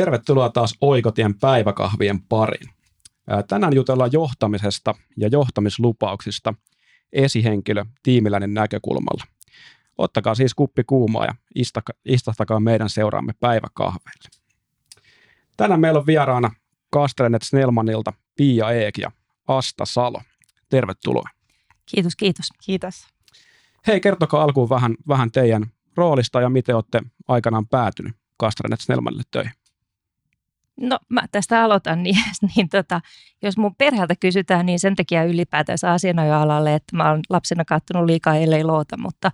Tervetuloa taas Oikotien päiväkahvien pariin. Tänään jutellaan johtamisesta ja johtamislupauksista esihenkilö tiimiläinen näkökulmalla. Ottakaa siis kuppi kuumaa ja istahtakaa meidän seuraamme päiväkahveille. Tänään meillä on vieraana Kastrenet Snellmanilta Pia Eek ja Asta Salo. Tervetuloa. Kiitos, kiitos. Kiitos. Hei, kertokaa alkuun vähän, vähän teidän roolista ja miten olette aikanaan päätynyt Kastrenet Snellmanille töihin. No mä tästä aloitan, niin, niin tota, jos mun perheeltä kysytään, niin sen takia ylipäätänsä asianajoalalle, että mä oon lapsena kattonut liikaa ellei loota, mutta,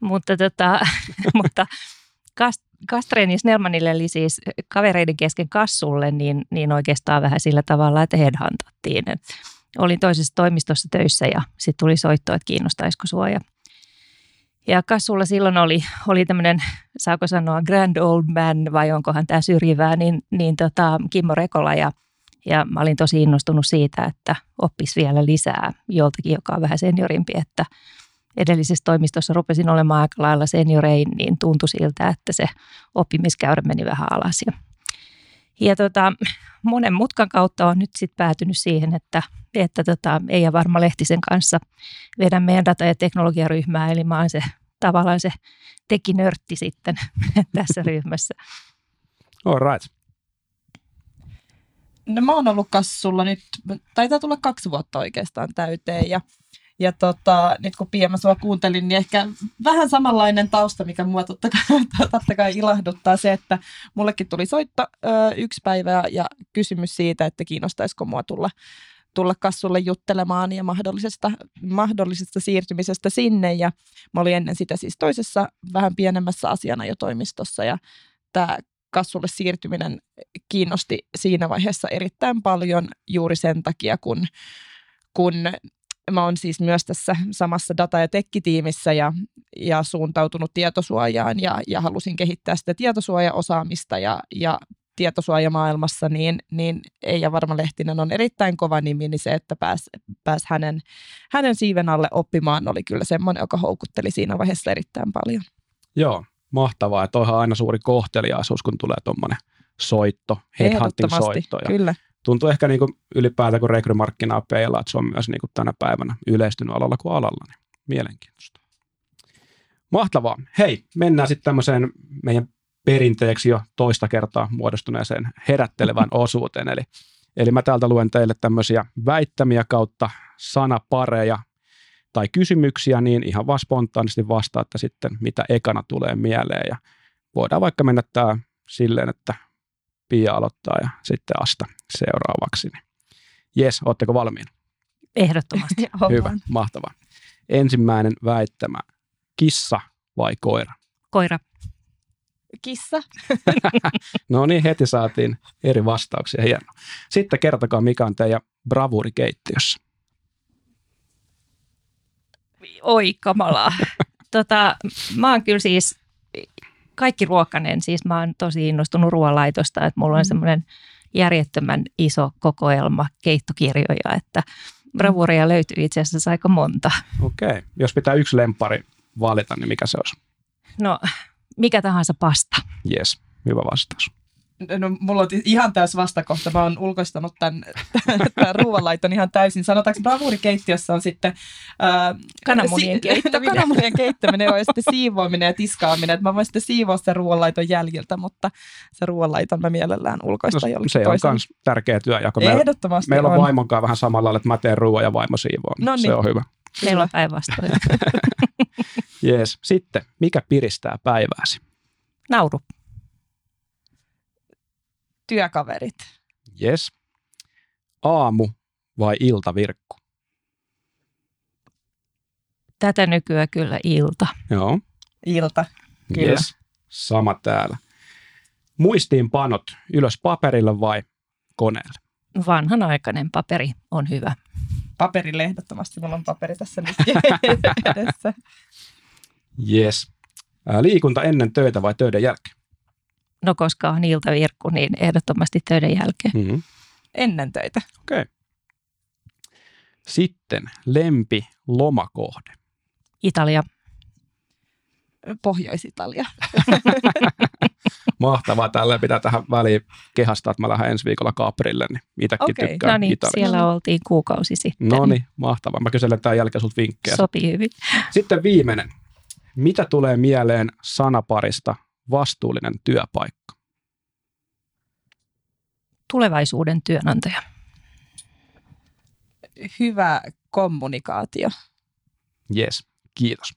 mutta, tota, mutta Kast, Kastreen ja Snellmanille, eli siis kavereiden kesken kassulle, niin, niin oikeastaan vähän sillä tavalla, että headhuntattiin. Et olin toisessa toimistossa töissä ja sitten tuli soitto, että kiinnostaisiko sua. Ja ja Kassulla silloin oli, oli tämmöinen, saako sanoa grand old man vai onkohan tämä syrjivää, niin, niin tota, Kimmo Rekola ja, ja mä olin tosi innostunut siitä, että oppis vielä lisää joltakin, joka on vähän seniorimpi, että edellisessä toimistossa rupesin olemaan aika lailla seniorein, niin tuntui siltä, että se oppimiskäyrä meni vähän alas. Ja, ja tota, monen mutkan kautta on nyt sitten päätynyt siihen, että, että tota, Eija Varma Lehtisen kanssa vedän meidän data- ja teknologiaryhmää, eli mä oon se tavallaan se tekinörtti sitten tässä ryhmässä. All right. No mä oon ollut kassulla nyt, taitaa tulla kaksi vuotta oikeastaan täyteen ja ja tota, nyt kun Pia mä sua kuuntelin, niin ehkä vähän samanlainen tausta, mikä mua totta kai, totta kai ilahduttaa se, että mullekin tuli soitto ö, yksi päivä ja kysymys siitä, että kiinnostaisiko mua tulla, tulla kassulle juttelemaan ja mahdollisesta, mahdollisesta siirtymisestä sinne. Ja mä olin ennen sitä siis toisessa vähän pienemmässä asiana jo toimistossa ja tämä kassulle siirtyminen kiinnosti siinä vaiheessa erittäin paljon juuri sen takia, kun kun mä oon siis myös tässä samassa data- ja tekkitiimissä ja, ja suuntautunut tietosuojaan ja, ja halusin kehittää sitä tietosuojaosaamista ja, ja tietosuojamaailmassa, niin, niin Eija Varma Lehtinen on erittäin kova nimi, niin se, että pääsi pääs hänen, hänen siiven alle oppimaan oli kyllä semmoinen, joka houkutteli siinä vaiheessa erittäin paljon. Joo, mahtavaa. Ja toihan aina suuri kohteliaisuus, kun tulee tuommoinen soitto, headhunting-soitto. Ja kyllä tuntuu ehkä niin kuin ylipäätään, kun rekrymarkkinaa peilaa, että se on myös niin kuin tänä päivänä yleistynyt alalla kuin alalla. Niin mielenkiintoista. Mahtavaa. Hei, mennään sitten tämmöiseen meidän perinteeksi jo toista kertaa muodostuneeseen herättelevän osuuteen. Eli, eli mä täältä luen teille tämmöisiä väittämiä kautta sanapareja tai kysymyksiä, niin ihan vaan spontaanisti vastaatte sitten, mitä ekana tulee mieleen. Ja voidaan vaikka mennä tämä silleen, että Pia aloittaa ja sitten Asta seuraavaksi. Jes, ootteko valmiina? Ehdottomasti. Hyvä, mahtavaa. Ensimmäinen väittämä. Kissa vai koira? Koira. Kissa. no niin, heti saatiin eri vastauksia. Hieno. Sitten kertokaa, mikä on teidän bravuri keittiössä. Oi kamalaa. tota, mä oon kyllä siis kaikki ruokanen, siis mä oon tosi innostunut ruoanlaitosta, että mulla on mm. semmoinen järjettömän iso kokoelma keittokirjoja, että bravureja löytyy itse asiassa aika monta. Okei. Okay. Jos pitää yksi lempari valita, niin mikä se olisi? No, mikä tahansa pasta. Yes, hyvä vastaus. No, mulla on ihan täys vastakohta. Mä oon ulkoistanut tämän, tämän ruoanlaiton ihan täysin. Sanotaanko bravurikeittiössä on sitten... Ää, kananmunien si- keittäminen. No, kananmunien keittäminen on sitten siivoaminen ja tiskaaminen. Että mä voin sitten siivoa sen ruoanlaiton jäljiltä, mutta se ruoanlaiton mä mielellään ulkoistan no, jollekin Se toisen. on myös tärkeä työjako. Ehdottomasti Meillä on. on vaimon vähän samalla että mä teen ruoan ja vaimo siivoo. No niin. Se on hyvä. Meillä on päinvastoin. Jees. Sitten, mikä piristää päivääsi? Nauru työkaverit. Yes. Aamu vai iltavirkku? Tätä nykyään kyllä ilta. Joo. Ilta, kyllä. Yes. Sama täällä. Muistiinpanot ylös paperille vai koneelle? Vanhanaikainen paperi on hyvä. Paperille ehdottomasti. Mulla on paperi tässä nyt edessä. Yes. Liikunta ennen töitä vai töiden jälkeen? No koska on iltavirkku, niin ehdottomasti töiden jälkeen. Mm-hmm. Ennen töitä. Okei. Okay. Sitten lempi lomakohde. Italia. Pohjois-Italia. Mahtavaa. Tällä pitää tähän väliin kehastaa, että mä lähden ensi viikolla Kaprille, niin itsekin Okei. tykkään No niin, Italiasta. siellä oltiin kuukausi sitten. No niin, mahtavaa. Mä kyselen tämän jälkeen sulta vinkkejä. Sopii hyvin. Sitten viimeinen. Mitä tulee mieleen sanaparista vastuullinen työpaikka? Tulevaisuuden työnantaja. Hyvä kommunikaatio. Yes, kiitos.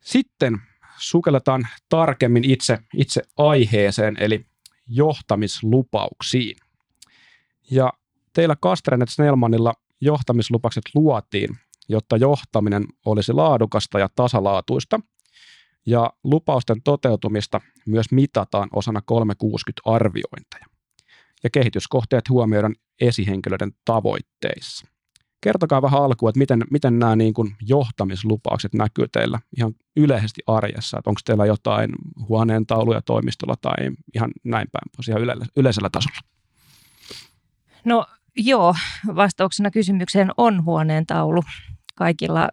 Sitten sukelletaan tarkemmin itse, itse aiheeseen, eli johtamislupauksiin. Ja teillä Kastrenet Snellmanilla johtamislupaukset luotiin, jotta johtaminen olisi laadukasta ja tasalaatuista. Ja lupausten toteutumista myös mitataan osana 360-arviointeja. Ja kehityskohteet huomioidaan esihenkilöiden tavoitteissa. Kertokaa vähän alkuun, että miten, miten nämä niin kuin johtamislupaukset näkyy teillä ihan yleisesti arjessa, että onko teillä jotain huoneen tauluja toimistolla tai ihan näin päin pois ihan yle, yleisellä tasolla. No joo, vastauksena kysymykseen on huoneen taulu. Kaikilla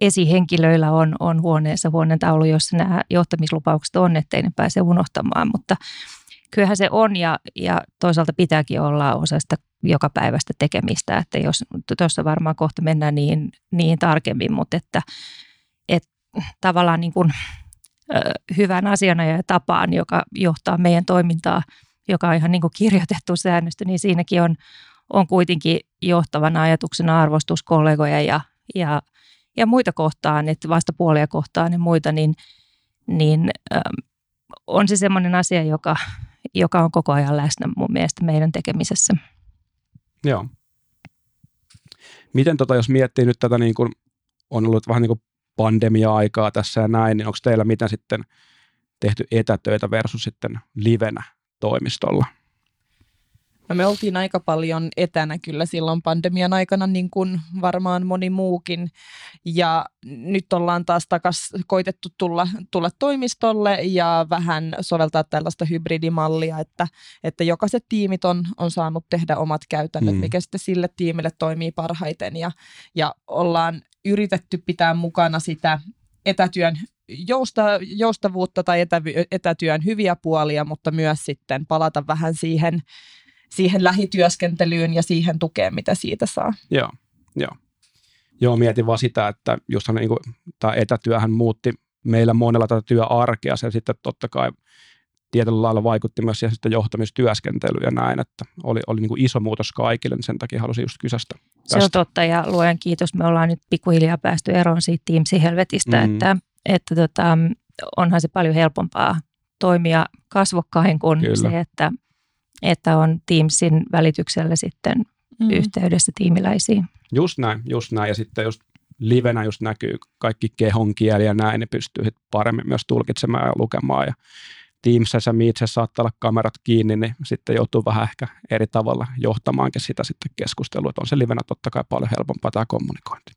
esihenkilöillä on, on huoneessa huoneen taulu, jossa nämä johtamislupaukset on, ettei ne pääse unohtamaan, mutta kyllähän se on ja, ja toisaalta pitääkin olla osa sitä joka päivästä tekemistä, että jos tuossa varmaan kohta mennään niin, niin tarkemmin, mutta että, että tavallaan niin kuin, hyvän asiana ja tapaan, joka johtaa meidän toimintaa, joka on ihan niin kuin kirjoitettu säännöstö, niin siinäkin on, on kuitenkin johtavana ajatuksena arvostus kollegoja ja, ja, ja muita kohtaan, että vastapuolia kohtaan ja muita, niin, niin ö, on se semmoinen asia, joka, joka on koko ajan läsnä mun mielestä meidän tekemisessä. Joo. Miten tota, jos miettii nyt tätä, niin kuin, on ollut vähän niin kuin pandemia-aikaa tässä ja näin, niin onko teillä miten sitten tehty etätöitä versus sitten livenä toimistolla? No me oltiin aika paljon etänä kyllä silloin pandemian aikana, niin kuin varmaan moni muukin. Ja nyt ollaan taas takas koitettu tulla, tulla toimistolle ja vähän soveltaa tällaista hybridimallia, että, että jokaiset tiimit on, on saanut tehdä omat käytännöt, Mm. mikä sitten sille tiimille toimii parhaiten. Ja, ja ollaan yritetty pitää mukana sitä etätyön jousta, joustavuutta tai etävy, etätyön hyviä puolia, mutta myös sitten palata vähän siihen, siihen lähityöskentelyyn ja siihen tukeen, mitä siitä saa. Joo, joo. Joo, mietin vaan sitä, että justhan niin kuin, tämä etätyöhän muutti meillä monella tätä työarkea, se sitten totta kai tietyllä lailla vaikutti myös siihen sitten johtamistyöskentelyyn ja näin, että oli, oli niin kuin iso muutos kaikille, niin sen takia halusin just kysästä. Se on totta ja luojan kiitos, me ollaan nyt pikkuhiljaa päästy eroon siitä Teamsin helvetistä, Mm. mm. että, että tota, onhan se paljon helpompaa toimia kasvokkain kuin Kyllä. se, että, että on Teamsin välityksellä sitten mm. yhteydessä tiimiläisiin. Just näin, just näin. Ja sitten just livenä just näkyy kaikki kehon kieli ja näin, niin pystyy paremmin myös tulkitsemaan ja lukemaan. Ja Teamsissa ja Meetsissä saattaa olla kamerat kiinni, niin sitten joutuu vähän ehkä eri tavalla johtamaankin sitä sitten keskustelua. Että on se livenä totta kai paljon helpompaa tämä kommunikointi.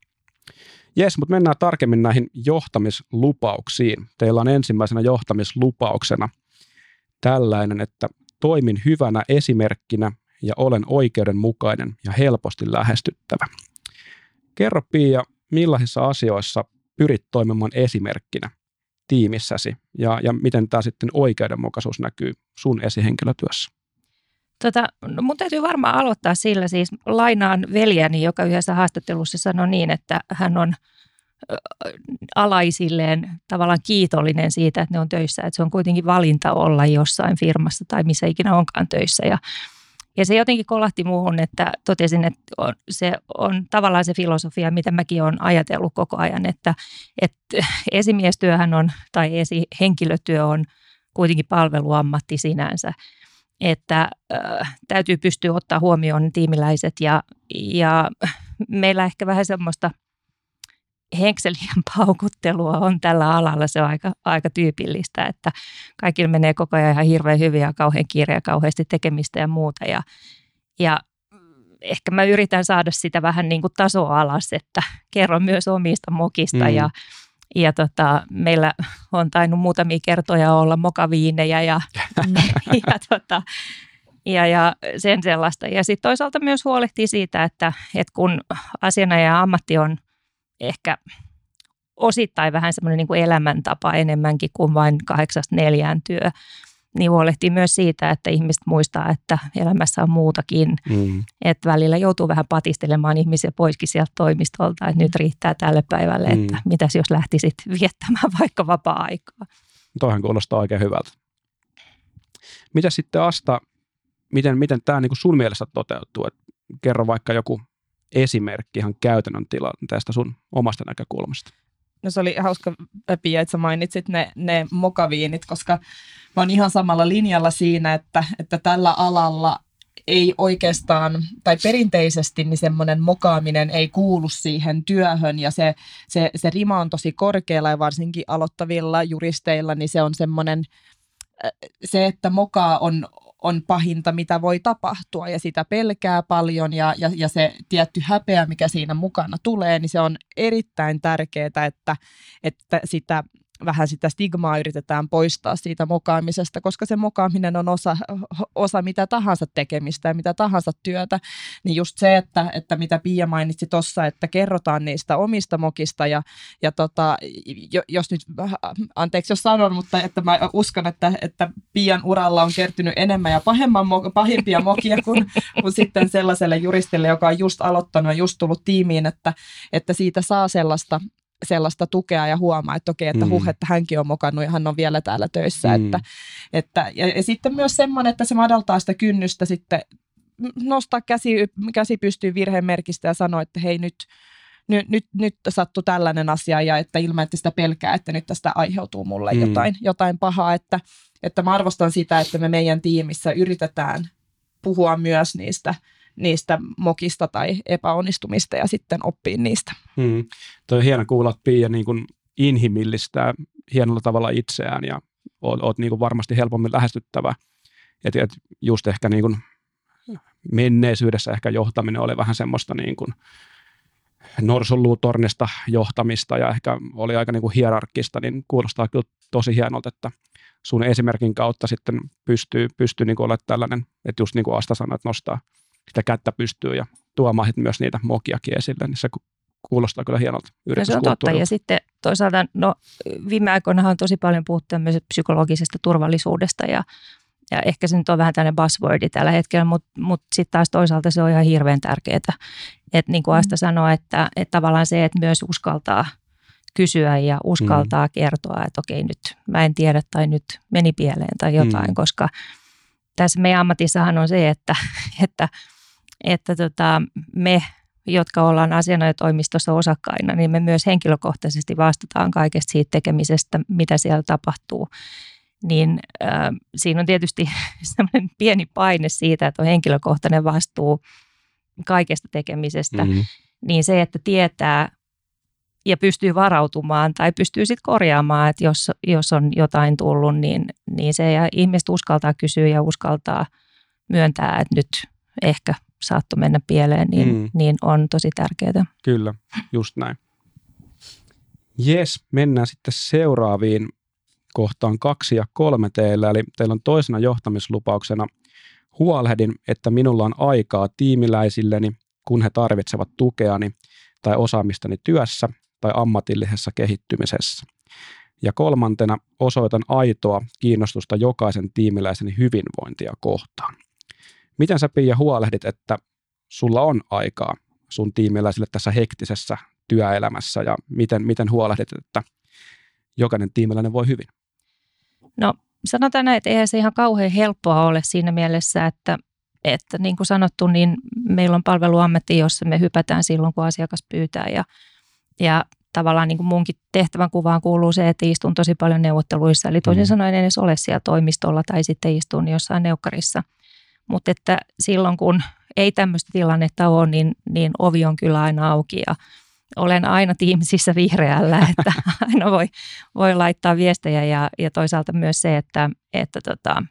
Jes, mutta mennään tarkemmin näihin johtamislupauksiin. Teillä on ensimmäisenä johtamislupauksena tällainen, että toimin hyvänä esimerkkinä ja olen oikeudenmukainen ja helposti lähestyttävä. Kerro Pia, millaisissa asioissa pyrit toimimaan esimerkkinä tiimissäsi ja, ja miten tämä sitten oikeudenmukaisuus näkyy sun esihenkilötyössä? Tota, no mun täytyy varmaan aloittaa sillä, siis lainaan veljäni, joka yhdessä haastattelussa sanoi niin, että hän on alaisilleen tavallaan kiitollinen siitä, että ne on töissä, että se on kuitenkin valinta olla jossain firmassa tai missä ikinä onkaan töissä. Ja ja se jotenkin kolahti muuhun, että totesin, että on, se on tavallaan se filosofia, mitä mäkin olen ajatellut koko ajan, että, että esimiestyöhän on, tai esihenkilötyö on kuitenkin palveluammatti sinänsä, että äh, täytyy pystyä ottaa huomioon tiimiläiset ja, ja meillä ehkä vähän semmoista henkselien paukuttelua on tällä alalla, se on aika, aika tyypillistä, että kaikilla menee koko ajan ihan hirveän hyvin ja kauhean kiire ja kauheasti tekemistä ja muuta ja, ja ehkä mä yritän saada sitä vähän niin kuin tasoa alas, että kerron myös omista mokista Mm. ja, ja tota, meillä on tainnut muutamia kertoja olla mokaviinejä ja, ja, tota, ja, ja sen sellaista. Ja sitten toisaalta myös huolehtii siitä, että, että kun asiana ja ammatti on ehkä osittain vähän semmoinen niin kuin elämäntapa enemmänkin kuin vain kahdeksasta neljään työ, niin huolehtii myös siitä, että ihmiset muistaa, että elämässä on muutakin. Mm. Että välillä joutuu vähän patistelemaan ihmisiä poiskin sieltä toimistolta, että nyt riittää tälle päivälle, mm. että mitäs jos lähtisit viettämään vaikka vapaa-aikaa. Toihan kuulostaa oikein hyvältä. Mitä sitten Asta, miten, miten tämä niin sun mielestä toteutuu? Et kerro vaikka joku esimerkki ihan käytännön tilanteesta sun omasta näkökulmasta. No se oli hauska, Pia, että sä mainitsit ne, ne mokaviinit, koska mä oon ihan samalla linjalla siinä, että, että tällä alalla ei oikeastaan, tai perinteisesti niin semmoinen mokaaminen ei kuulu siihen työhön ja se, se, se rima on tosi korkealla ja varsinkin aloittavilla juristeilla, niin se on semmoinen, se, että mokaa on, on pahinta, mitä voi tapahtua ja sitä pelkää paljon ja, ja, ja se tietty häpeä, mikä siinä mukana tulee, niin se on erittäin tärkeää, että, että sitä vähän sitä stigmaa yritetään poistaa siitä mokaamisesta, koska se mokaaminen on osa, osa mitä tahansa tekemistä ja mitä tahansa työtä. Niin just se, että, että mitä Pia mainitsi tuossa, että kerrotaan niistä omista mokista ja, ja tota, jos nyt, anteeksi jos sanon, mutta että mä uskon, että, että Pian uralla on kertynyt enemmän ja pahemman, pahimpia mokia kuin, kuin sitten sellaiselle juristille, joka on just aloittanut ja just tullut tiimiin, että, että siitä saa sellaista sellaista tukea ja huomaa, että okei, että huh, mm. että hänkin on mokannut ja hän on vielä täällä töissä. Mm. Että, että, ja, ja sitten myös semmoinen, että se madaltaa sitä kynnystä sitten nostaa käsi, käsi pystyy virhemerkistä ja sanoa, että hei nyt, nyt, nyt, nyt sattui tällainen asia ja että ilman, että sitä pelkää, että nyt tästä aiheutuu mulle mm. jotain, jotain pahaa. Että, että mä arvostan sitä, että me meidän tiimissä yritetään puhua myös niistä – niistä mokista tai epäonnistumista ja sitten oppii niistä. Hmm. Toi on hieno kuulla, että Pia niin kuin inhimillistää hienolla tavalla itseään ja oot, oot niin kuin varmasti helpommin lähestyttävä. Et, et just ehkä niin kuin menneisyydessä ehkä johtaminen oli vähän semmoista niin kuin norsunluutornista johtamista ja ehkä oli aika niin kuin hierarkkista, niin kuulostaa kyllä tosi hienolta, että sun esimerkin kautta sitten pystyy, pystyy niin kuin olemaan tällainen, että just niin kuin Asta sanoi, että nostaa sitä kättä pystyy ja tuomaan myös niitä mokiakin esille, niin se kuulostaa kyllä hienolta no se on totta. Ja sitten toisaalta, no viime aikoina on tosi paljon puhuttu psykologisesta turvallisuudesta ja, ja ehkä se nyt on vähän tällainen buzzwordi tällä hetkellä, mutta, mutta sitten taas toisaalta se on ihan hirveän tärkeää. Että niin kuin Asta mm. sanoi, että, että tavallaan se, että myös uskaltaa kysyä ja uskaltaa mm. kertoa, että okei nyt mä en tiedä tai nyt meni pieleen tai jotain, mm. koska tässä meidän ammatissahan on se, että, että että tota, me, jotka ollaan asianajotoimistossa osakkaina, niin me myös henkilökohtaisesti vastataan kaikesta siitä tekemisestä, mitä siellä tapahtuu. Niin äh, siinä on tietysti sellainen pieni paine siitä, että on henkilökohtainen vastuu kaikesta tekemisestä. Mm-hmm. Niin se, että tietää ja pystyy varautumaan tai pystyy sitten korjaamaan, että jos, jos on jotain tullut, niin, niin se ja ihmiset uskaltaa kysyä ja uskaltaa myöntää, että nyt ehkä saattoi mennä pieleen, niin, mm. niin on tosi tärkeää. Kyllä, just näin. Jes, mennään sitten seuraaviin kohtaan kaksi ja kolme teillä. Eli teillä on toisena johtamislupauksena huolehdin, että minulla on aikaa tiimiläisilleni, kun he tarvitsevat tukeani tai osaamistani työssä tai ammatillisessa kehittymisessä. Ja kolmantena osoitan aitoa kiinnostusta jokaisen tiimiläiseni hyvinvointia kohtaan. Miten sä Pia huolehdit, että sulla on aikaa sun tiimiläisille tässä hektisessä työelämässä ja miten, miten huolehdit, että jokainen tiimiläinen voi hyvin? No sanotaan näin, että eihän se ihan kauhean helppoa ole siinä mielessä, että, että niin kuin sanottu, niin meillä on palveluammatti, jossa me hypätään silloin, kun asiakas pyytää ja, ja tavallaan niin kuin munkin tehtävän kuvaan kuuluu se, että istun tosi paljon neuvotteluissa, eli toisin mm. sanoen en edes ole siellä toimistolla tai sitten istun jossain neukkarissa – mutta että silloin kun ei tämmöistä tilannetta ole, niin, niin ovi on kyllä aina auki ja olen aina tiimisissä vihreällä, että aina voi, voi laittaa viestejä ja, ja toisaalta myös se, että, että, tota,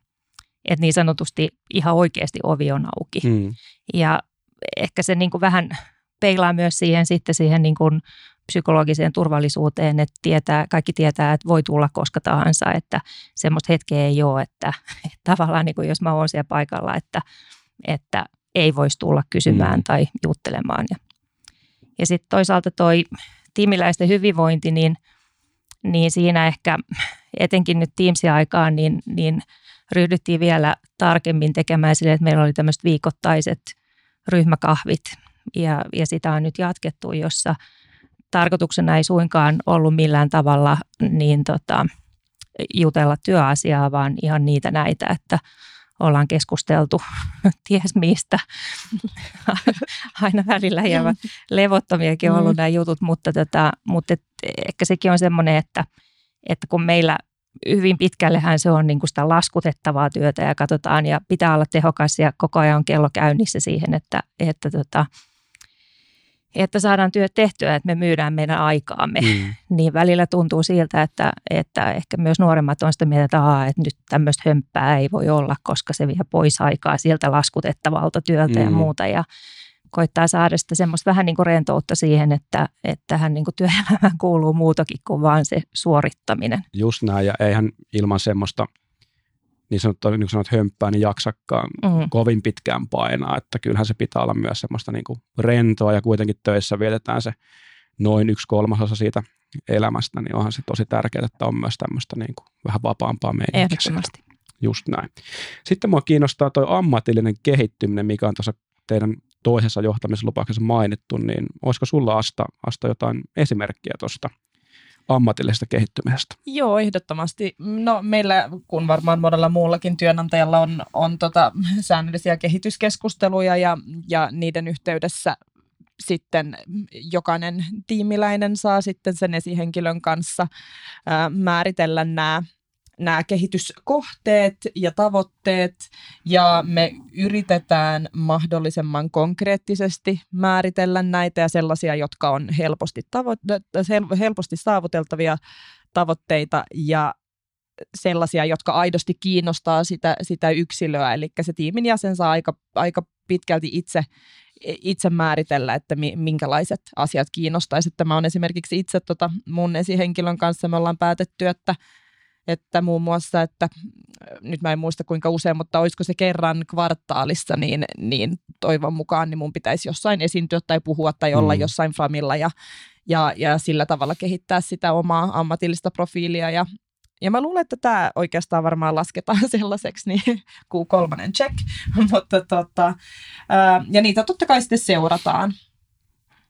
että niin sanotusti ihan oikeasti ovi on auki. Mm. Ja ehkä se niin kuin vähän peilaa myös siihen sitten siihen niin kuin psykologiseen turvallisuuteen, että tietää, kaikki tietää, että voi tulla koska tahansa, että semmoista hetkeä ei ole, että, että tavallaan niin kuin jos mä oon siellä paikalla, että, että ei voisi tulla kysymään mm. tai juttelemaan. Ja, ja sitten toisaalta toi, tiimiläisten hyvinvointi, niin, niin siinä ehkä etenkin nyt Teamsin aikaan, niin, niin ryhdyttiin vielä tarkemmin tekemään sille, että meillä oli tämmöiset viikoittaiset ryhmäkahvit ja, ja sitä on nyt jatkettu, jossa tarkoituksena ei suinkaan ollut millään tavalla niin tota, jutella työasiaa, vaan ihan niitä näitä, että ollaan keskusteltu ties mistä. Aina välillä hieman levottomiakin on ollut mm. nämä jutut, mutta, tota, mutta et, ehkä sekin on semmoinen, että, että kun meillä hyvin pitkällehän se on niin kuin sitä laskutettavaa työtä ja katsotaan ja pitää olla tehokas ja koko ajan on kello käynnissä siihen, että, että tota, että saadaan työt tehtyä, että me myydään meidän aikaamme. Mm. Niin välillä tuntuu siltä, että, että ehkä myös nuoremmat on sitä mieltä, että, Aa, että nyt tämmöistä hömppää ei voi olla, koska se vie pois aikaa sieltä laskutettavalta työltä mm. ja muuta. Ja koittaa saada sitä semmoista vähän niin kuin rentoutta siihen, että, että tähän niin kuin työelämään kuuluu muutakin kuin vaan se suorittaminen. Just näin, ja eihän ilman semmoista niin sanottua, niin kuin sanot, hömppää, niin jaksakkaan mm. kovin pitkään painaa. Että kyllähän se pitää olla myös semmoista niin kuin rentoa ja kuitenkin töissä vietetään se noin yksi kolmasosa siitä elämästä, niin onhan se tosi tärkeää, että on myös tämmöistä niin kuin vähän vapaampaa meininkiä. Ehdottomasti. Just näin. Sitten mua kiinnostaa tuo ammatillinen kehittyminen, mikä on tuossa teidän toisessa johtamislupauksessa mainittu, niin olisiko sulla Asta, Asta jotain esimerkkiä tuosta ammatillisesta kehittymisestä? Joo, ehdottomasti. No meillä, kun varmaan monella muullakin työnantajalla on, on tota, säännöllisiä kehityskeskusteluja ja, ja niiden yhteydessä sitten jokainen tiimiläinen saa sitten sen esihenkilön kanssa ää, määritellä nämä nämä kehityskohteet ja tavoitteet ja me yritetään mahdollisimman konkreettisesti määritellä näitä ja sellaisia, jotka on helposti, tavo- helposti saavuteltavia tavoitteita ja sellaisia, jotka aidosti kiinnostaa sitä, sitä yksilöä. Eli se tiimin jäsen saa aika, aika pitkälti itse, itse määritellä, että minkälaiset asiat kiinnostaisi. Tämä on esimerkiksi itse tota mun esihenkilön kanssa, me ollaan päätetty, että että muun muassa, että nyt mä en muista kuinka usein, mutta olisiko se kerran kvartaalissa, niin, niin toivon mukaan niin mun pitäisi jossain esiintyä tai puhua tai olla mm. jossain familla ja, ja, ja sillä tavalla kehittää sitä omaa ammatillista profiilia ja, ja mä luulen, että tämä oikeastaan varmaan lasketaan sellaiseksi, niin kuu kolmannen check, mutta tota, ää, ja niitä totta kai sitten seurataan.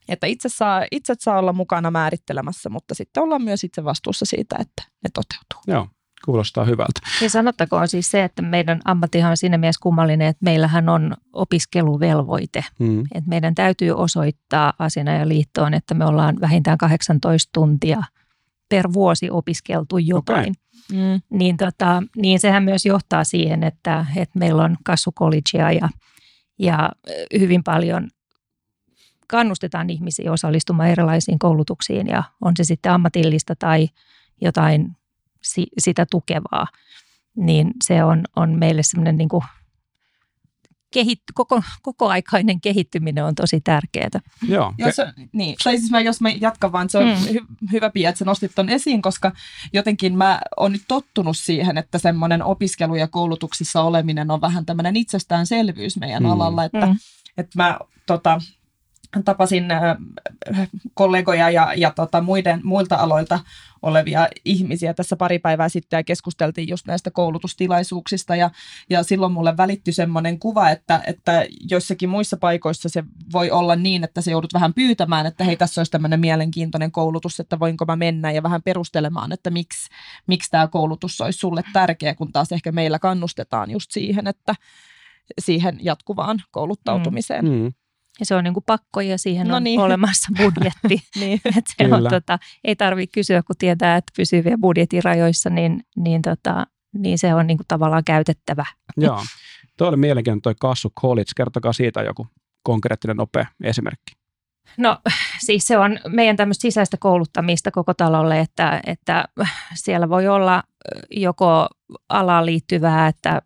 Että itse saa, itse saa olla mukana määrittelemässä, mutta sitten ollaan myös itse vastuussa siitä, että ne toteutuu. Joo, kuulostaa hyvältä. Ja sanottakoon siis se, että meidän ammattihan on siinä mielessä kummallinen, että meillähän on opiskeluvelvoite. Mm. Että meidän täytyy osoittaa asianajaliittoon, että me ollaan vähintään 18 tuntia per vuosi opiskeltu jotain. Okay. Mm. Niin, tota, niin sehän myös johtaa siihen, että, että meillä on kassukollegia ja, ja hyvin paljon kannustetaan ihmisiä osallistumaan erilaisiin koulutuksiin ja on se sitten ammatillista tai jotain si, sitä tukevaa, niin se on, on meille semmoinen niin kuin kehit, koko, kokoaikainen kehittyminen on tosi tärkeää. Joo. Jos, niin, tai siis mä, jos mä jatkan vaan, se on mm. hy, hyvä Pia, että sä nostit ton esiin, koska jotenkin mä oon nyt tottunut siihen, että semmoinen opiskelu ja koulutuksissa oleminen on vähän tämmöinen itsestäänselvyys meidän mm. alalla, että, mm. että mä tota, tapasin kollegoja ja, ja tota, muiden, muilta aloilta olevia ihmisiä tässä pari päivää sitten ja keskusteltiin just näistä koulutustilaisuuksista ja, ja silloin mulle välittyi semmoinen kuva, että, että joissakin muissa paikoissa se voi olla niin, että se joudut vähän pyytämään, että hei tässä olisi tämmöinen mielenkiintoinen koulutus, että voinko mä mennä ja vähän perustelemaan, että miksi, miksi tämä koulutus olisi sulle tärkeä, kun taas ehkä meillä kannustetaan just siihen, että siihen jatkuvaan kouluttautumiseen. Mm. Mm. Ja se on niin kuin pakko ja siihen no on niin. olemassa budjetti. niin. Et se on, tota, ei tarvitse kysyä, kun tietää, että pysyy vielä budjetin rajoissa, niin, niin, tota, niin se on niin kuin tavallaan käytettävä. Joo. Tuo oli mielenkiintoinen tuo Kassu College. Kertokaa siitä joku konkreettinen nopea esimerkki. No siis se on meidän tämmöistä sisäistä kouluttamista koko talolle, että, että siellä voi olla joko alaan liittyvää, että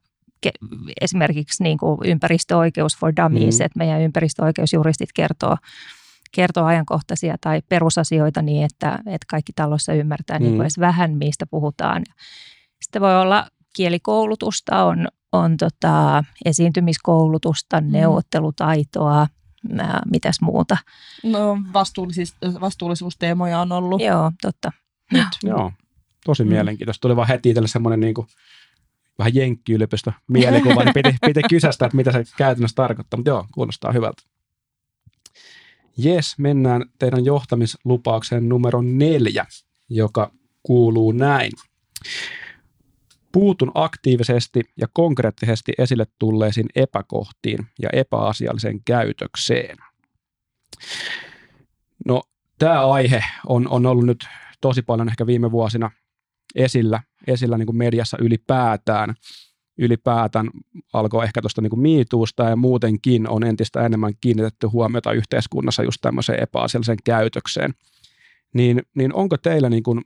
esimerkiksi niin kuin ympäristöoikeus for dummies, mm. että meidän ympäristöoikeusjuristit kertoo, kertoo ajankohtaisia tai perusasioita niin, että, että kaikki talossa ymmärtää mm. niin kuin mm. edes vähän, mistä puhutaan. Sitten voi olla kielikoulutusta, on, on tota, esiintymiskoulutusta, mm. neuvottelutaitoa, ää, mitäs muuta. No vastuullisuus, vastuullisuusteemoja on ollut. Joo, totta. Nyt. Joo, tosi Mm. mielenkiintoista. Tuli vaan heti itselle semmoinen niin kuin, vähän jenkkiyliopisto mielikuva, niin piti, piti kysästä, että mitä se käytännössä tarkoittaa. Mutta joo, kuulostaa hyvältä. Jes, mennään teidän johtamislupaukseen numero neljä, joka kuuluu näin. Puutun aktiivisesti ja konkreettisesti esille tulleisiin epäkohtiin ja epäasialliseen käytökseen. No, tämä aihe on, on ollut nyt tosi paljon ehkä viime vuosina esillä, esillä niin kuin mediassa ylipäätään. Ylipäätään alkoi ehkä tuosta niin miituusta ja muutenkin on entistä enemmän kiinnitetty huomiota yhteiskunnassa just tämmöiseen epäasialliseen käytökseen. Niin, niin onko teillä, niin kuin,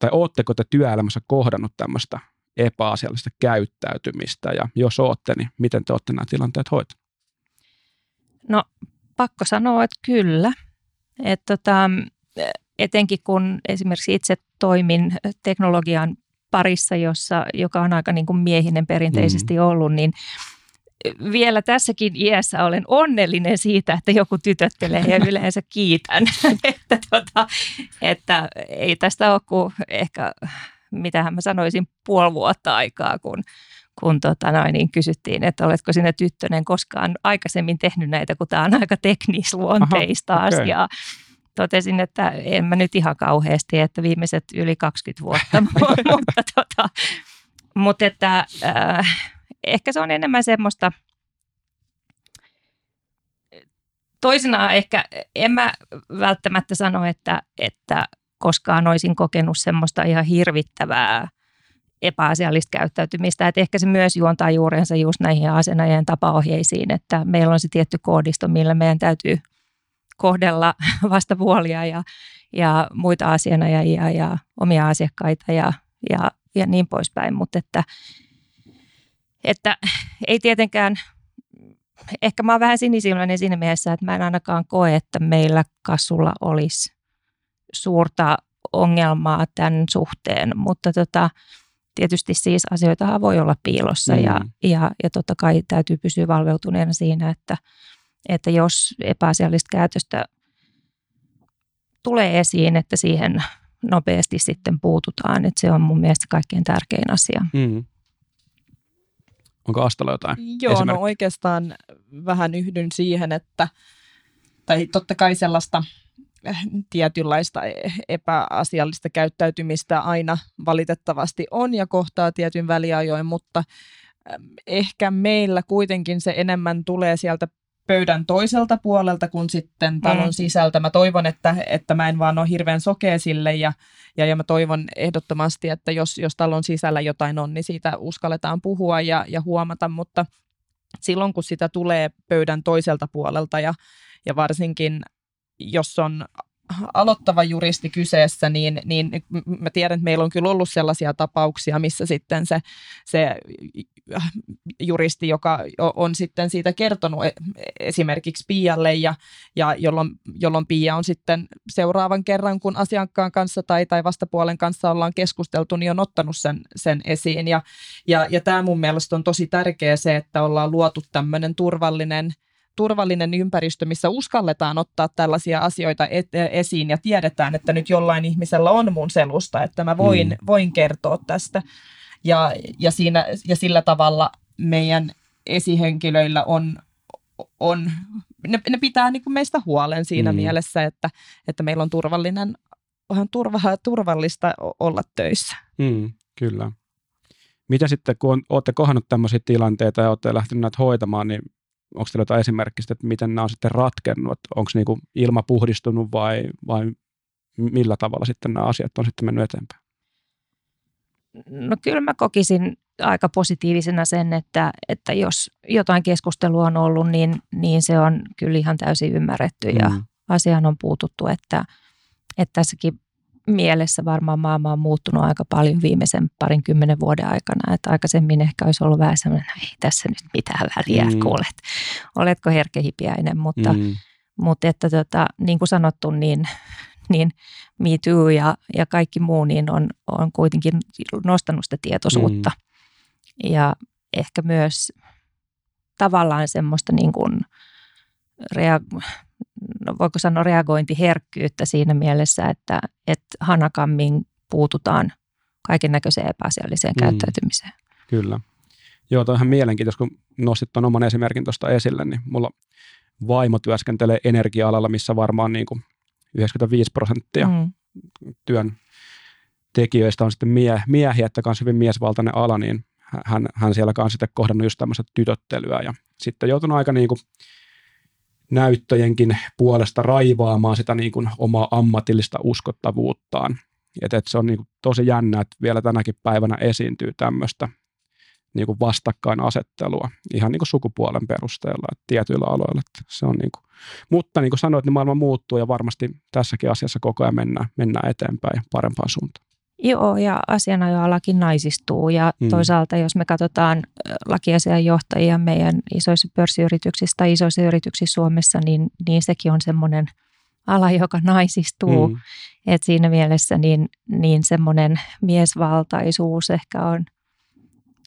tai ootteko te työelämässä kohdannut tämmöistä epäasiallista käyttäytymistä ja jos ootte, niin miten te olette nämä tilanteet hoitaneet? No pakko sanoa, että kyllä. Et tota, etenkin kun esimerkiksi itse toimin teknologian parissa, jossa, joka on aika niin kuin miehinen perinteisesti mm. ollut, niin vielä tässäkin iässä olen onnellinen siitä, että joku tytöttelee ja yleensä kiitän. että, tota, että ei tästä ole kuin ehkä, mitähän mä sanoisin, puoli vuotta aikaa, kun, kun tota noin, niin kysyttiin, että oletko sinä tyttönen koskaan aikaisemmin tehnyt näitä, kun tämä on aika teknisluonteista Aha, okay. asiaa totesin, että en mä nyt ihan kauheasti, että viimeiset yli 20 vuotta, mutta, tota, mutta että äh, ehkä se on enemmän semmoista, toisinaan ehkä en mä välttämättä sano, että, että koskaan olisin kokenut semmoista ihan hirvittävää epäasiallista käyttäytymistä, että ehkä se myös juontaa juurensa just näihin asenajien tapaohjeisiin, että meillä on se tietty koodisto, millä meidän täytyy kohdella vastapuolia ja, ja muita asianajajia ja omia asiakkaita ja, ja, ja niin poispäin. Mutta että, että ei tietenkään, ehkä mä oon vähän sinisilmäinen siinä mielessä, että mä en ainakaan koe, että meillä kassulla olisi suurta ongelmaa tämän suhteen, mutta tota, tietysti siis asioitahan voi olla piilossa mm. ja, ja, ja totta kai täytyy pysyä valveutuneena siinä, että, että jos epäasiallista käytöstä tulee esiin, että siihen nopeasti sitten puututaan. Että se on mun mielestä kaikkein tärkein asia. Mm. Onko Astalla jotain Joo, no oikeastaan vähän yhdyn siihen, että tai totta kai sellaista tietynlaista epäasiallista käyttäytymistä aina valitettavasti on ja kohtaa tietyn väliajoin, mutta ehkä meillä kuitenkin se enemmän tulee sieltä pöydän toiselta puolelta kuin sitten talon mm. sisältä. Mä toivon, että, että mä en vaan ole hirveän sokea sille ja, ja, ja mä toivon ehdottomasti, että jos, jos talon sisällä jotain on, niin siitä uskalletaan puhua ja, ja huomata, mutta silloin kun sitä tulee pöydän toiselta puolelta ja, ja varsinkin jos on aloittava juristi kyseessä, niin, niin mä tiedän, että meillä on kyllä ollut sellaisia tapauksia, missä sitten se, se juristi, joka on sitten siitä kertonut e, esimerkiksi Pialle ja, ja jolloin, jolloin Pia on sitten seuraavan kerran, kun asiakkaan kanssa tai, tai vastapuolen kanssa ollaan keskusteltu, niin on ottanut sen, sen esiin. Ja, ja, ja tämä mun mielestä on tosi tärkeä se, että ollaan luotu tämmöinen turvallinen turvallinen ympäristö, missä uskalletaan ottaa tällaisia asioita et, esiin ja tiedetään, että nyt jollain ihmisellä on mun selusta, että mä voin, mm. voin kertoa tästä. Ja, ja, siinä, ja sillä tavalla meidän esihenkilöillä on, on ne, ne pitää niin kuin meistä huolen siinä mm. mielessä, että, että meillä on turvallinen, onhan turva, turvallista olla töissä. Mm, kyllä. Mitä sitten, kun on, olette kohdannut tämmöisiä tilanteita ja olette lähteneet näitä hoitamaan, niin onko teillä jotain esimerkkistä, että miten nämä on sitten ratkennut, onko niinku ilma puhdistunut vai, vai millä tavalla sitten nämä asiat on sitten mennyt eteenpäin? No kyllä mä kokisin aika positiivisena sen, että, että jos jotain keskustelua on ollut, niin, niin se on kyllä ihan täysin ymmärretty ja mm. asiaan on puututtu, että, että tässäkin mielessä varmaan maailma on muuttunut aika paljon viimeisen parin kymmenen vuoden aikana. Että aikaisemmin ehkä olisi ollut vähän sellainen, no ei tässä nyt mitään väliä, mm. kuulet, oletko herkehipiäinen, mutta, mm. mutta että tota, niin kuin sanottu, niin, niin Me Too ja, ja kaikki muu niin on, on kuitenkin nostanut sitä tietoisuutta. Mm. Ja ehkä myös tavallaan semmoista niin kuin, rea- voiko sanoa reagointiherkkyyttä siinä mielessä, että, että hanakammin puututaan kaiken näköiseen epäasialliseen mm. käyttäytymiseen. Kyllä. Joo, toi on ihan mielenkiintoista, kun nostit tuon oman esimerkin tuosta esille, niin mulla vaimo työskentelee energia-alalla, missä varmaan niin kuin 95 prosenttia mm. työn tekijöistä on sitten mie- miehiä, että kanssa hyvin miesvaltainen ala, niin hän, hän siellä kanssa sitten kohdannut just tämmöistä tytöttelyä ja sitten joutunut aika niin kuin näyttöjenkin puolesta raivaamaan sitä niin kuin omaa ammatillista uskottavuuttaan. Et, et se on niin kuin tosi jännä, että vielä tänäkin päivänä esiintyy tämmöistä niin kuin vastakkainasettelua ihan niin kuin sukupuolen perusteella että tietyillä aloilla. Että se on niin kuin, mutta niin kuin sanoit, niin maailma muuttuu ja varmasti tässäkin asiassa koko ajan mennään, mennään eteenpäin parempaan suuntaan. Joo, ja asianajoalakin naisistuu. Ja mm. toisaalta, jos me katsotaan lakiasianjohtajia meidän isoissa pörssiyrityksissä tai isoissa yrityksissä Suomessa, niin, niin sekin on semmoinen ala, joka naisistuu. Mm. Et siinä mielessä niin, niin semmoinen miesvaltaisuus ehkä on,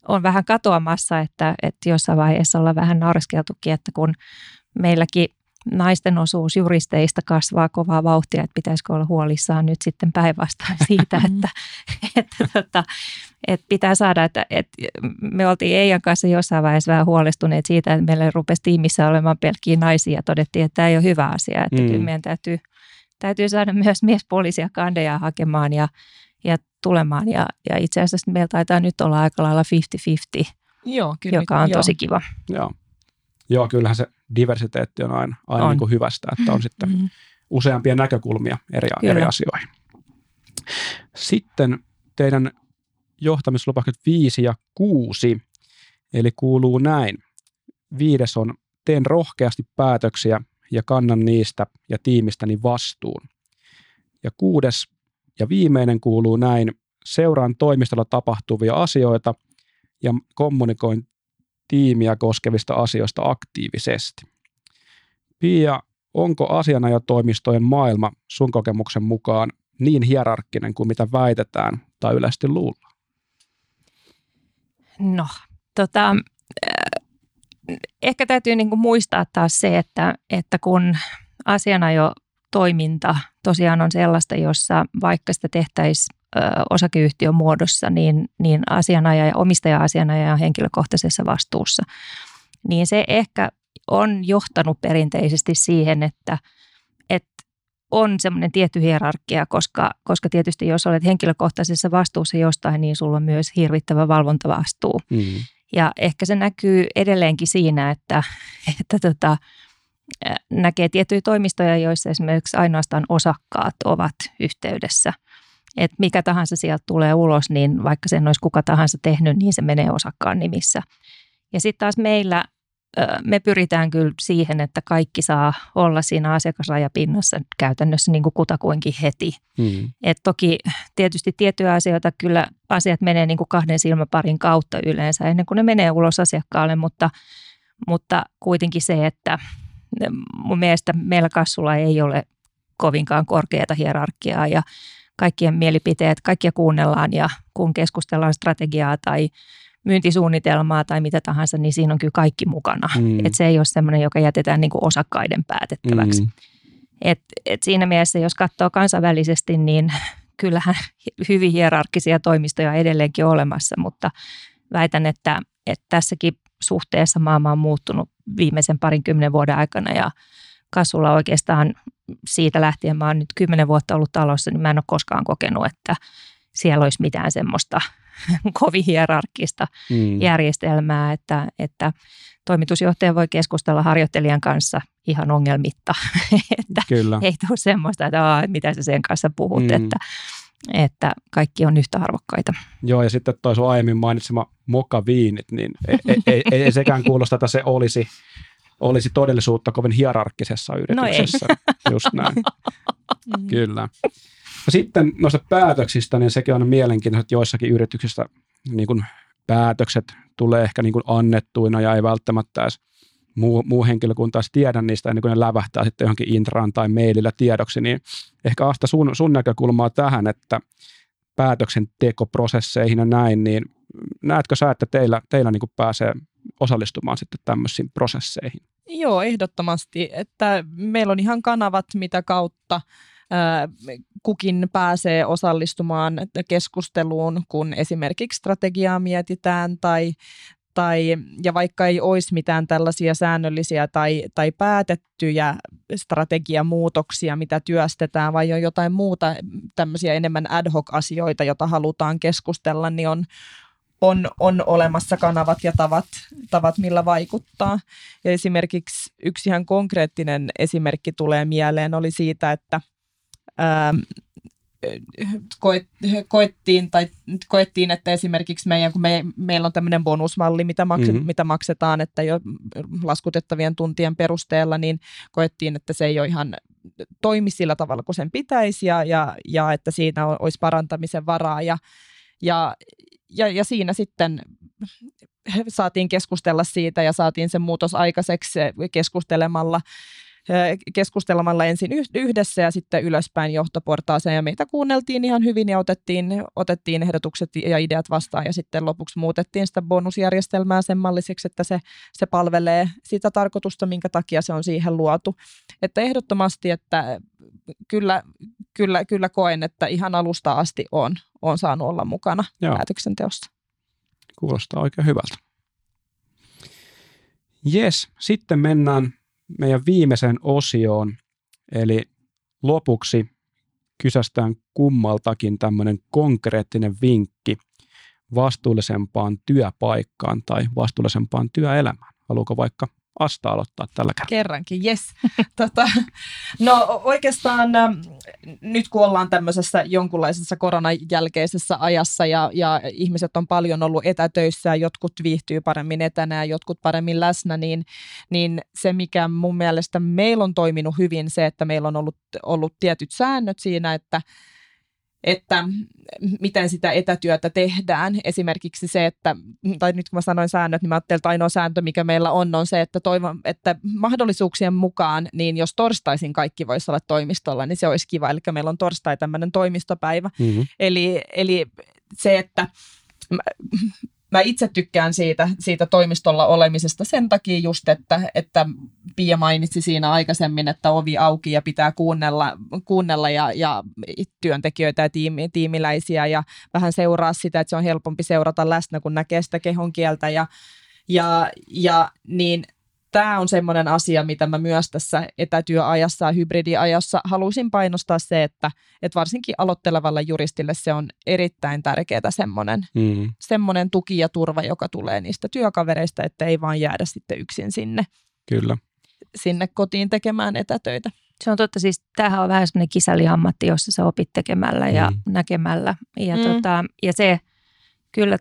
on vähän katoamassa, että, että jossain vaiheessa ollaan vähän narskeltukin, että kun meilläkin naisten osuus juristeista kasvaa kovaa vauhtia, että pitäisikö olla huolissaan nyt sitten päinvastoin siitä, että, että, että, että pitää saada, että, että me oltiin Eijan kanssa jossain vaiheessa vähän huolestuneet siitä, että meillä rupesi tiimissä olemaan pelkkiä naisia ja todettiin, että tämä ei ole hyvä asia, että mm. kyllä meidän täytyy, täytyy saada myös miespuolisia kandeja hakemaan ja, ja tulemaan ja, ja itse asiassa meillä taitaa nyt olla aika lailla 50-50, Joo, kyllä, joka on joo. tosi kiva. Joo. Joo, kyllähän se diversiteetti on aina, aina On. Niin kuin hyvästä, että on sitten Mm. useampia näkökulmia eri, Kyllä. eri asioihin. Sitten teidän johtamislupaukset 5 ja 6, eli kuuluu näin. Viides on, teen rohkeasti päätöksiä ja kannan niistä ja tiimistäni vastuun. Ja kuudes ja viimeinen kuuluu näin, seuraan toimistolla tapahtuvia asioita ja kommunikoin tiimiä koskevista asioista aktiivisesti. Pia, onko asianajotoimistojen maailma sun kokemuksen mukaan niin hierarkkinen kuin mitä väitetään tai yleisesti luullaan? No, tota, äh, ehkä täytyy niinku muistaa taas se, että, että kun asianajotoiminta tosiaan on sellaista, jossa vaikka sitä tehtäisiin osakeyhtiön muodossa, niin, niin asianajaja, omistaja-asianajaja on henkilökohtaisessa vastuussa. Niin se ehkä on johtanut perinteisesti siihen, että, että on semmoinen tietty hierarkia, koska, koska tietysti jos olet henkilökohtaisessa vastuussa jostain, niin sulla on myös hirvittävä valvontavastuu. Mm. Ja ehkä se näkyy edelleenkin siinä, että, että tota, näkee tiettyjä toimistoja, joissa esimerkiksi ainoastaan osakkaat ovat yhteydessä. Et mikä tahansa sieltä tulee ulos, niin vaikka sen olisi kuka tahansa tehnyt, niin se menee osakkaan nimissä. Ja sitten taas meillä me pyritään kyllä siihen, että kaikki saa olla siinä asiakasrajapinnassa käytännössä niin kuin kutakuinkin heti. Mm. Et toki tietysti tiettyjä asioita kyllä asiat menee niin kuin kahden silmäparin kautta yleensä ennen kuin ne menee ulos asiakkaalle, mutta, mutta kuitenkin se, että mun mielestä meillä kassulla ei ole kovinkaan korkeata hierarkiaa ja kaikkien mielipiteet, kaikkia kuunnellaan ja kun keskustellaan strategiaa tai myyntisuunnitelmaa tai mitä tahansa, niin siinä on kyllä kaikki mukana. Mm. Et se ei ole semmoinen, joka jätetään niin kuin osakkaiden päätettäväksi. Mm. Et, et siinä mielessä, jos katsoo kansainvälisesti, niin kyllähän hyvin hierarkkisia toimistoja edelleenkin olemassa, mutta väitän, että, että tässäkin suhteessa maailma on muuttunut viimeisen parinkymmenen vuoden aikana ja kasvulla oikeastaan siitä lähtien, mä oon nyt kymmenen vuotta ollut talossa, niin mä en ole koskaan kokenut, että siellä olisi mitään semmoista kovin hierarkkista Mm. järjestelmää, että, että toimitusjohtaja voi keskustella harjoittelijan kanssa ihan ongelmitta, että Kyllä. ei tule semmoista, että Aa, mitä sä sen kanssa puhut, Mm. että, että kaikki on yhtä arvokkaita. Joo, ja sitten toi sun aiemmin mainitsema mokaviinit, niin ei, ei, ei, ei sekään kuulosta, että se olisi, olisi todellisuutta kovin hierarkkisessa yrityksessä. Just näin. Kyllä. No sitten noista päätöksistä, niin sekin on mielenkiintoista, että joissakin yrityksissä niin kuin päätökset tulee ehkä niin kuin annettuina ja ei välttämättä edes muu, muu henkilökunta edes tiedä niistä ennen kuin ne lävähtää sitten johonkin intraan tai mailillä tiedoksi, niin ehkä Asta sun, sun näkökulmaa tähän, että päätöksentekoprosesseihin ja näin, niin näetkö sä, että teillä, teillä niin kuin pääsee osallistumaan sitten tämmöisiin prosesseihin? Joo, ehdottomasti. Että meillä on ihan kanavat, mitä kautta kukin pääsee osallistumaan keskusteluun, kun esimerkiksi strategiaa mietitään tai, tai, ja vaikka ei olisi mitään tällaisia säännöllisiä tai, tai päätettyjä strategiamuutoksia, mitä työstetään, vai on jotain muuta tämmöisiä enemmän ad hoc-asioita, joita halutaan keskustella, niin on, on, on olemassa kanavat ja tavat, tavat, millä vaikuttaa. Ja esimerkiksi yksi ihan konkreettinen esimerkki tulee mieleen oli siitä, että ää, koettiin, tai koettiin, että esimerkiksi meidän, kun me, meillä on tämmöinen bonusmalli, mitä, maks, mm-hmm. mitä maksetaan, että jo laskutettavien tuntien perusteella, niin koettiin, että se ei ole ihan toimi sillä tavalla kuin sen pitäisi ja, ja, ja että siinä olisi parantamisen varaa ja, ja, ja, ja siinä sitten saatiin keskustella siitä ja saatiin se muutos aikaiseksi keskustelemalla keskustelemalla ensin yhdessä ja sitten ylöspäin johtoportaaseen. Ja meitä kuunneltiin ihan hyvin ja otettiin, otettiin ehdotukset ja ideat vastaan ja sitten lopuksi muutettiin sitä bonusjärjestelmää sen malliseksi, että se, se palvelee sitä tarkoitusta, minkä takia se on siihen luotu. Että ehdottomasti, että kyllä, kyllä, kyllä koen, että ihan alusta asti on, on saanut olla mukana Joo. päätöksenteossa. Kuulostaa oikein hyvältä. Jes, sitten mennään meidän viimeiseen osioon, eli lopuksi kysästään kummaltakin tämmöinen konkreettinen vinkki vastuullisempaan työpaikkaan tai vastuullisempaan työelämään. Haluatko vaikka Asta aloittaa tällä kertaa. Kerrankin, yes. tota, no oikeastaan nyt kun ollaan tämmöisessä jonkunlaisessa koronan jälkeisessä ajassa ja, ja ihmiset on paljon ollut etätöissä ja jotkut viihtyy paremmin etänä ja jotkut paremmin läsnä, niin, niin se mikä mun mielestä meillä on toiminut hyvin se, että meillä on ollut, ollut tietyt säännöt siinä, että että miten sitä etätyötä tehdään. Esimerkiksi se, että, tai nyt kun mä sanoin säännöt, niin mä ajattelin, että ainoa sääntö, mikä meillä on, on se, että, toivon, että mahdollisuuksien mukaan, niin jos torstaisin kaikki voisi olla toimistolla, niin se olisi kiva. Eli meillä on torstai tämmöinen toimistopäivä. Mm-hmm. Eli, eli se, että mä itse tykkään siitä, siitä toimistolla olemisesta sen takia just, että, että Pia mainitsi siinä aikaisemmin, että ovi auki ja pitää kuunnella, kuunnella ja, ja työntekijöitä ja tiimi, tiimiläisiä ja vähän seuraa sitä, että se on helpompi seurata läsnä, kun näkee sitä kehon kieltä ja, ja, ja niin tämä on semmoinen asia, mitä mä myös tässä etätyöajassa ja hybridiajassa haluaisin painostaa se, että, että varsinkin aloittelevalle juristille se on erittäin tärkeää semmoinen, mm. semmoinen tuki ja turva, joka tulee niistä työkavereista, että ei vaan jäädä sitten yksin sinne. Kyllä. Sinne kotiin tekemään etätöitä. Se on totta, siis tämähän on vähän semmoinen kisaliammatti, jossa sä opit tekemällä ja mm. näkemällä. Ja, mm. tota, ja se kyllä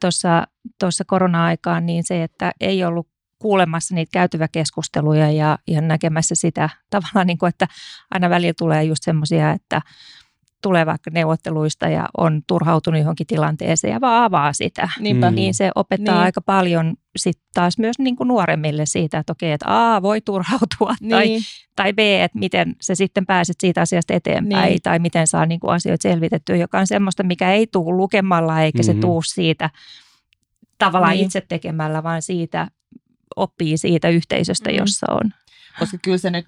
tuossa korona-aikaan, niin se, että ei ollut kuulemassa niitä käytäväkeskusteluja ja, ja näkemässä sitä tavallaan, niin kuin, että aina välillä tulee just semmoisia, että tulee vaikka neuvotteluista ja on turhautunut johonkin tilanteeseen ja vaan avaa sitä. Niinpä. Mm. Niin se opettaa niin. aika paljon sitten taas myös niin kuin nuoremmille siitä, että okei, että A, voi turhautua niin. tai, tai B, että miten sä sitten pääset siitä asiasta eteenpäin niin. tai miten saa niin kuin asioita selvitettyä, joka on semmoista, mikä ei tule lukemalla eikä mm-hmm. se tuu siitä tavallaan niin. itse tekemällä, vaan siitä oppii siitä yhteisöstä, mm. jossa on. Koska kyllä se, nyt,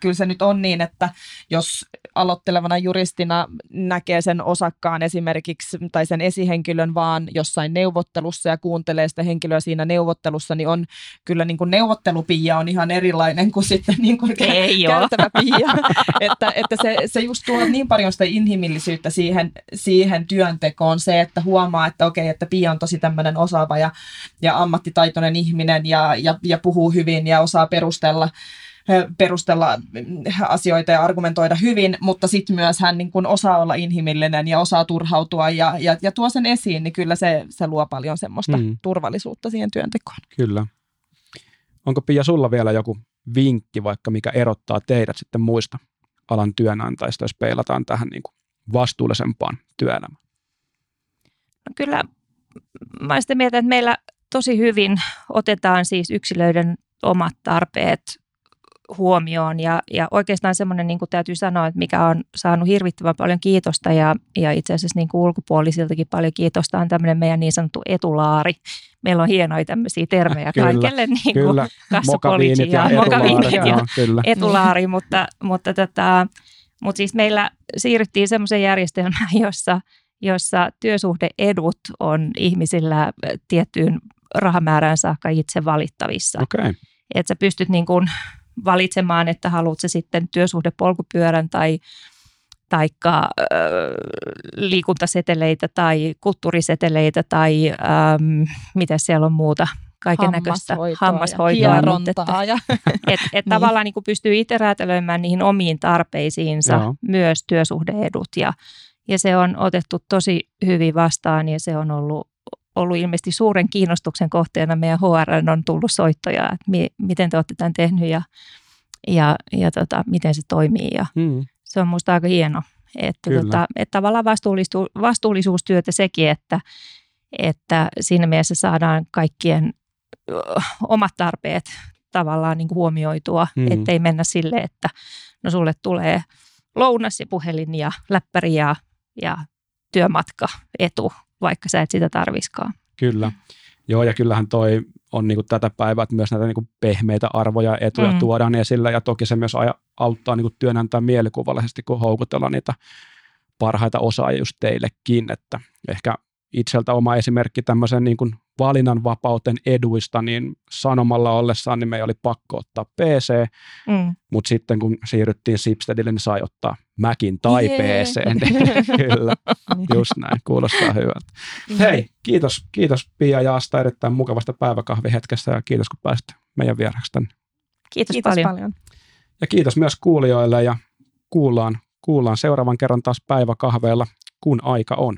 kyllä se nyt on niin, että jos aloittelevana juristina näkee sen osakkaan esimerkiksi tai sen esihenkilön vaan jossain neuvottelussa ja kuuntelee sitä henkilöä siinä neuvottelussa, niin on kyllä niin kuin neuvottelupia on ihan erilainen kuin sitten niin kuin Ei käytävä pia. että, että se, se just tuo niin paljon sitä inhimillisyyttä siihen, siihen työntekoon, se, että huomaa, että okei, että Pia on tosi tämmöinen osaava ja, ja ammattitaitoinen ihminen ja, ja, ja puhuu hyvin ja osaa perustella perustella asioita ja argumentoida hyvin, mutta sitten myös hän niin kuin osaa olla inhimillinen ja osaa turhautua ja, ja, ja tuo sen esiin, niin kyllä se, se luo paljon semmoista mm. turvallisuutta siihen työntekoon. Kyllä. Onko Pia sulla vielä joku vinkki vaikka, mikä erottaa teidät sitten muista alan työnantajista, jos peilataan tähän niin kuin vastuullisempaan työelämään? No kyllä mä olen sitä mieltä, että meillä tosi hyvin otetaan siis yksilöiden omat tarpeet huomioon. Ja, ja oikeastaan semmoinen, niin kuin täytyy sanoa, että mikä on saanut hirvittävän paljon kiitosta ja, ja itse asiassa niin kuin ulkopuolisiltakin paljon kiitosta on tämmöinen meidän niin sanottu etulaari. Meillä on hienoja tämmöisiä termejä Kyllä, kaikille, niin kuin Kyllä, ja, ja mokaviinit ja kyllä. etulaari, mutta, mutta, tota, mutta siis meillä siirryttiin semmoiseen järjestelmään, jossa, jossa työsuhdeedut on ihmisillä tiettyyn rahamäärään saakka itse valittavissa. Okay. Että sä pystyt niin kuin valitsemaan, että haluat se sitten työsuhdepolkupyörän tai taikka äh, liikuntaseteleitä tai kulttuuriseteleitä tai ähm, mitä siellä on muuta kaiken näköistä hammashoitoa, hierontaa. Ja, et, et niin. tavallaan niin kuin pystyy itse räätälöimään niihin omiin tarpeisiinsa Joo. myös työsuhdeedut ja, ja se on otettu tosi hyvin vastaan ja se on ollut, ollut ilmeisesti suuren kiinnostuksen kohteena. Meidän HR on tullut soittoja, että mi, miten te olette tämän tehnyt ja, ja, ja tota, miten se toimii ja hmm. se on minusta aika hieno. Että, Kyllä. tota, että tavallaan vastuullisu, vastuullisuustyötä sekin, että, että siinä mielessä saadaan kaikkien omat tarpeet tavallaan niin kuin huomioitua, Mm. mm. ettei mennä sille, että no sulle tulee lounas ja puhelin ja läppäri ja, ja työmatka etu, vaikka sä et sitä tarviskaan. Kyllä. Joo, ja kyllähän toi on niinku tätä päivää, että myös näitä niinku pehmeitä arvoja ja etuja mm. Tuodaan esille, ja toki se myös auttaa niinku työnantajan mielikuvallisesti, kun houkutellaan niitä parhaita osaajia just teillekin, että ehkä itseltä oma esimerkki tämmöisen niin kuin valinnanvapauten eduista, niin sanomalla ollessaan niin meidän oli pakko ottaa PC, Mm. mutta sitten kun siirryttiin Sipstedille, niin sai ottaa Macin tai Jee. PC. Kyllä, just näin, kuulostaa hyvältä. Hei, kiitos, kiitos Pia ja Asta erittäin mukavasta päiväkahvihetkestä ja kiitos kun pääsit meidän vieraksi tänne. Kiitos, Kiitos paljon. paljon. Ja kiitos myös kuulijoille ja kuullaan, kuullaan seuraavan kerran taas päiväkahveilla, kun aika on.